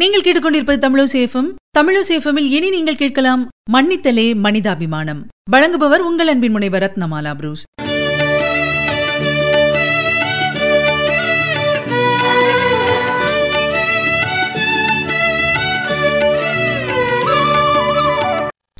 நீங்கள் கேட்டுக்கொண்டிருப்பது தமிழசேஃபம் தமிழசேஃபமில் இனி நீங்கள் கேட்கலாம் மன்னித்தலே மனிதாபிமானம். வழங்குபவர் உங்கள் அன்பின் முனைவர் ரத்னமாலா புரூஸ்.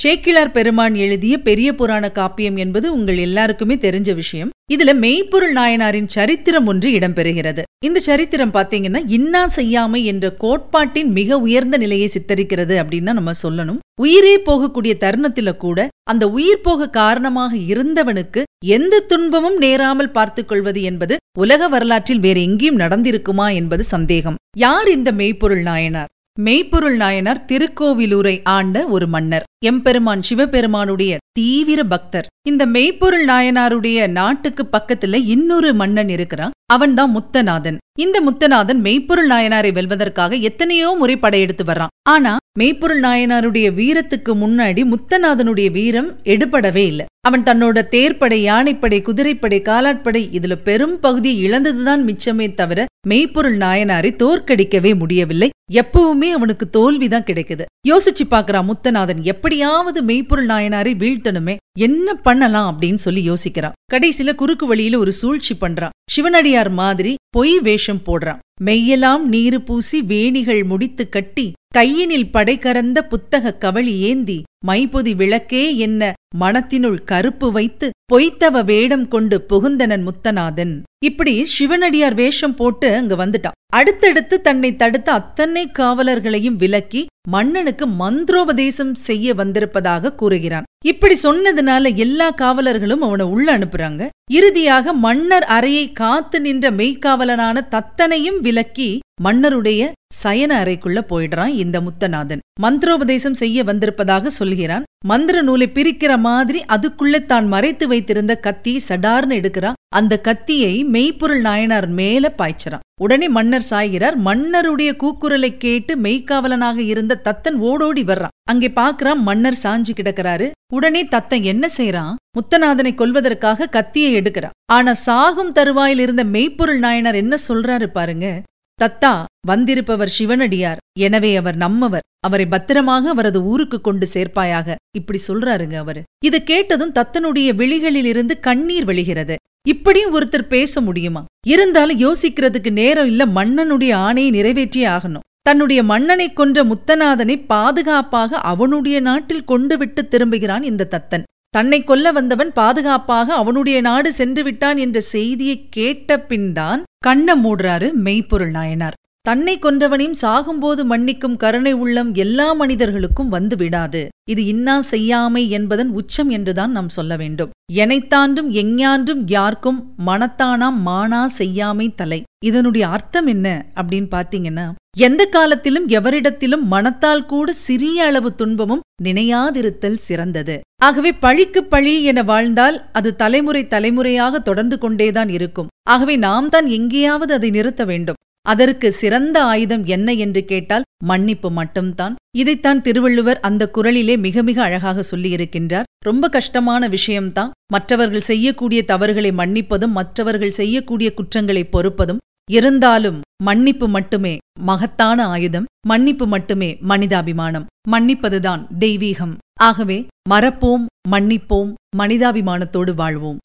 சேக்கிலார் பெருமான் எழுதிய பெரிய புராண காப்பியம் என்பது உங்கள் எல்லாருக்குமே தெரிஞ்ச விஷயம். இதுல மெய்ப்பொருள் நாயனாரின் சரித்திரம் ஒன்று இடம்பெறுகிறது. இந்த சரித்திரம் பாத்தீங்கன்னா இன்னா செய்யாமை என்ற கோட்பாட்டின் மிக உயர்ந்த நிலையை சித்தரிக்கிறது அப்படின்னு நம்ம சொல்லணும். உயிரே போகக்கூடிய தருணத்தில கூட அந்த உயிர் போக காரணமாக இருந்தவனுக்கு எந்த துன்பமும் நேராமல் பார்த்துக் கொள்வது என்பது உலக வரலாற்றில் வேற எங்கேயும் நடந்திருக்குமா என்பது சந்தேகம். யார் இந்த மெய்ப்பொருள் நாயனார்? மெய்ப்பொருள் நாயனார் திருக்கோவிலூரை ஆண்ட ஒரு மன்னர். எம்பெருமான் சிவபெருமானுடைய தீவிர பக்தர். இந்த மெய்ப்பொருள் நாயனாருடைய நாட்டுக்கு பக்கத்துல இன்னொரு மன்னன் இருக்கிறான். அவன்தான் முத்தநாதன். இந்த முத்தநாதன் மெய்ப்பொருள் நாயனாரை வெல்வதற்காக எத்தனையோ முறை படையெடுத்து வர்றான். ஆனா மெய்ப்பொருள் நாயனாருடைய வீரத்துக்கு முன்னாடி முத்தநாதனுடைய வீரம் எடுபடவே இல்லை. அவன் தன்னோட தேர்ப்படை யானைப்படை குதிரைப்படை காலாட்படை இதுல பெரும் பகுதி இழந்ததுதான் மிச்சமே தவிர மெய்ப்பொருள் நாயனாரை தோற்கடிக்கவே முடியவில்லை. எப்பவுமே அவனுக்கு தோல்விதான் கிடைக்குது. யோசிச்சு பாக்குறான் முத்தநாதன் எப்படியாவது மெய்ப்பொருள் நாயனாரை வீழ்த்தணுமே என்ன பண்ணலாம் அப்படின்னு சொல்லி யோசிக்கிறான். கடைசியில குறுக்கு வழியில ஒரு சூழ்ச்சி பண்றான். சிவனடியார் மாதிரி பொய் வேஷம் போடுறான். மெய்யெல்லாம் நீரு பூசி வேணிகள் முடித்து கட்டி கையினில் படைகரந்த புத்தக கவளி ஏந்தி மைபொதி விளக்கே என்ன மனத்தினுள் கருப்பு வைத்து பொய்த்தவ வேடம் கொண்டு புகுந்தனன் முத்தநாதன். இப்படி சிவனடியார் வேஷம் போட்டு அங்க வந்துட்டான். அடுத்தடுத்து தன்னை தடுத்த அத்தனை காவலர்களையும் விலக்கி மன்னனுக்கு மந்திரோபதேசம் செய்ய வந்திருப்பதாக கூறுகிறான். இப்படி சொன்னதுனால எல்லா காவலர்களும் அவனை உள்ள அனுப்புறாங்க. இறுதியாக மன்னர் அறையை காத்து நின்ற மெய்க்காவலனான தத்தனையும் விலக்கி மன்னருடைய சயன அறைக்குள்ள போயிடுறான் இந்த முத்தநாதன். மந்திரோபதேசம் செய்ய வந்திருப்பதாக சொல்கிறான். மந்திர நூலை பிரிக்கிற மாதிரி அதுக்குள்ள தான் மறைத்து வைத்திருந்த கத்தி சடார்னு எடுக்கிறான். அந்த கத்தியை மெய்ப்பொருள் நாயனார் மேல பாய்ச்சறான் உடனே மன்னர் சாய்கிறார் மன்னருடைய கூக்குரலை கேட்டு மெய்க்காவலனாக இருந்த தத்தன் ஓடோடி வர்றான். அங்கே பாக்குறான் மன்னர் சாஞ்சு கிடக்கிறாரு. உடனே தத்தன் என்ன செய்யறான் முத்தநாதனை கொல்வதற்காக கத்தியை எடுக்கிறான். ஆனா சாகும் தருவாயில் இருந்த மெய்ப்பொருள் நாயனார் என்ன சொல்றாரு பாருங்க. தத்தா வந்திருப்பவர் சிவனடியார். எனவே அவர் நம்மவர். அவரை பத்திரமாக அவரது ஊருக்கு கொண்டு சேர்ப்பாயாக. இப்படி சொல்றாருங்க அவரு. இது கேட்டதும் தத்தனுடைய விழிகளிலிருந்து கண்ணீர் வெளிகிறது இப்படியும் ஒருத்தர் பேச முடியுமா? இருந்தாலும் யோசிக்கிறதுக்கு நேரம் இல்ல மன்னனுடைய ஆணையை நிறைவேற்றியே ஆகணும். தன்னுடைய மன்னனை கொன்ற முத்தநாதனை பாதுகாப்பாக அவனுடைய நாட்டில் கொண்டு விட்டு திரும்புகிறான் இந்த தத்தன். தன்னை கொல்ல வந்தவன் பாதுகாப்பாக அவனுடைய நாடு சென்று விட்டான் என்ற செய்தியை கேட்ட பின்தான் கண்ண மூடுறாரு மெய்ப்பொருள் நாயனார். தன்னை கொன்றவனையும் சாகும்போது மன்னிக்கும் கருணை உள்ளம் எல்லா மனிதர்களுக்கும் வந்து விடாது. இது இன்னா செய்யாமை என்பதன் உச்சம் என்றுதான் நாம் சொல்ல வேண்டும். எனைத்தாண்டும் எஞ்ஞான்றும் யார்க்கும் மனத்தானாம் மானா செய்யாமை தலை. இதனுடைய அர்த்தம் என்ன அப்படின்னு பாத்தீங்கன்னா எந்த காலத்திலும் எவரிடத்திலும் மனத்தால் கூட சிறிய அளவு துன்பமும் நினையாதிருத்தல் சிறந்தது. ஆகவே பழிக்கு பழி என வாழ்ந்தால் அது தலைமுறை தலைமுறையாக தொடர்ந்து கொண்டேதான் இருக்கும். ஆகவே நாம் தான் எங்கேயாவது அதை நிறுத்த வேண்டும். அதற்கு சிறந்த ஆயுதம் என்ன என்று கேட்டால் மன்னிப்பு மட்டும்தான். இதைத்தான் திருவள்ளுவர் அந்த குரலிலே மிக மிக அழகாக சொல்லியிருக்கின்றார். ரொம்ப கஷ்டமான விஷயம்தான். மற்றவர்கள் செய்யக்கூடிய தவறுகளை மன்னிப்பதும் மற்றவர்கள் செய்யக்கூடிய குற்றங்களை பொறுப்பதும் இருந்தாலும் மன்னிப்பு மட்டுமே மகத்தான ஆயுதம். மன்னிப்பு மட்டுமே மனிதாபிமானம். மன்னிப்பதுதான் தெய்வீகம். ஆகவே மறப்போம் மன்னிப்போம் மனிதாபிமானத்தோடு வாழ்வோம்.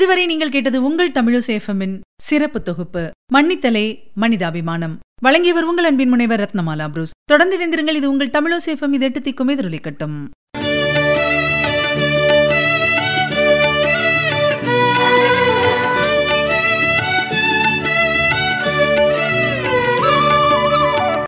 இதுவரை நீங்கள் கேட்டது உங்கள் தமிழசேஃபமின் சிறப்பு தொகுப்பு மன்னித்தலே மனிதாபிமானம். வழங்கியவர் உங்கள் அன்பின் முனைவர் ரத்னமாலா புரூஸ். தொடர்ந்து இணைந்திருங்கள் இது உங்கள் தமிழசேஃபம் இது எட்டு திக்குமே எதிரொலிக்கட்டும்